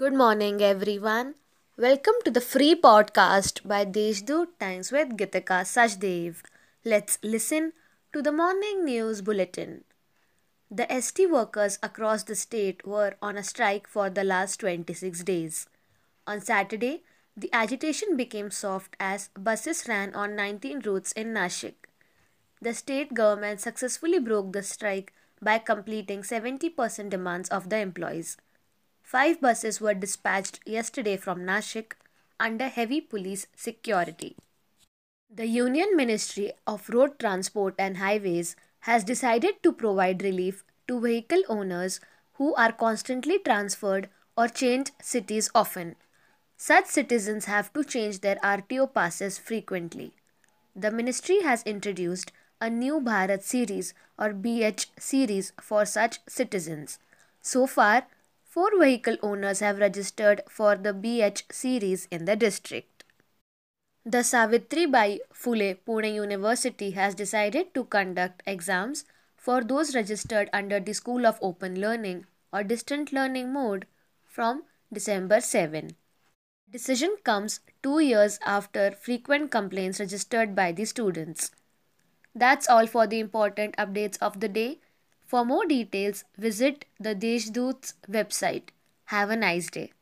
Good morning, everyone. Welcome to the free podcast by Deshdoot Times with Gitika Sachdev. Let's listen to the morning news bulletin. The ST workers across the state were on a strike for the last 26 days. On Saturday, the agitation became soft as buses ran on 19 routes in Nashik. The state government successfully broke the strike by completing 70% demands of the employees. Five buses were dispatched yesterday from Nashik under heavy police security. The Union Ministry of Road Transport and Highways has decided to provide relief to vehicle owners who are constantly transferred or change cities often. Such citizens have to change their RTO passes frequently. The ministry has introduced a new Bharat series or BH series for such citizens. So far, four vehicle owners have registered for the BH series in the district. The Savitri Bai Phule Pune University has decided to conduct exams for those registered under the School of Open Learning or Distant Learning mode from December 7. Decision comes 2 years after frequent complaints registered by the students. That's all for the important updates of the day. For more details, visit the Deshdoot's website. Have a nice day.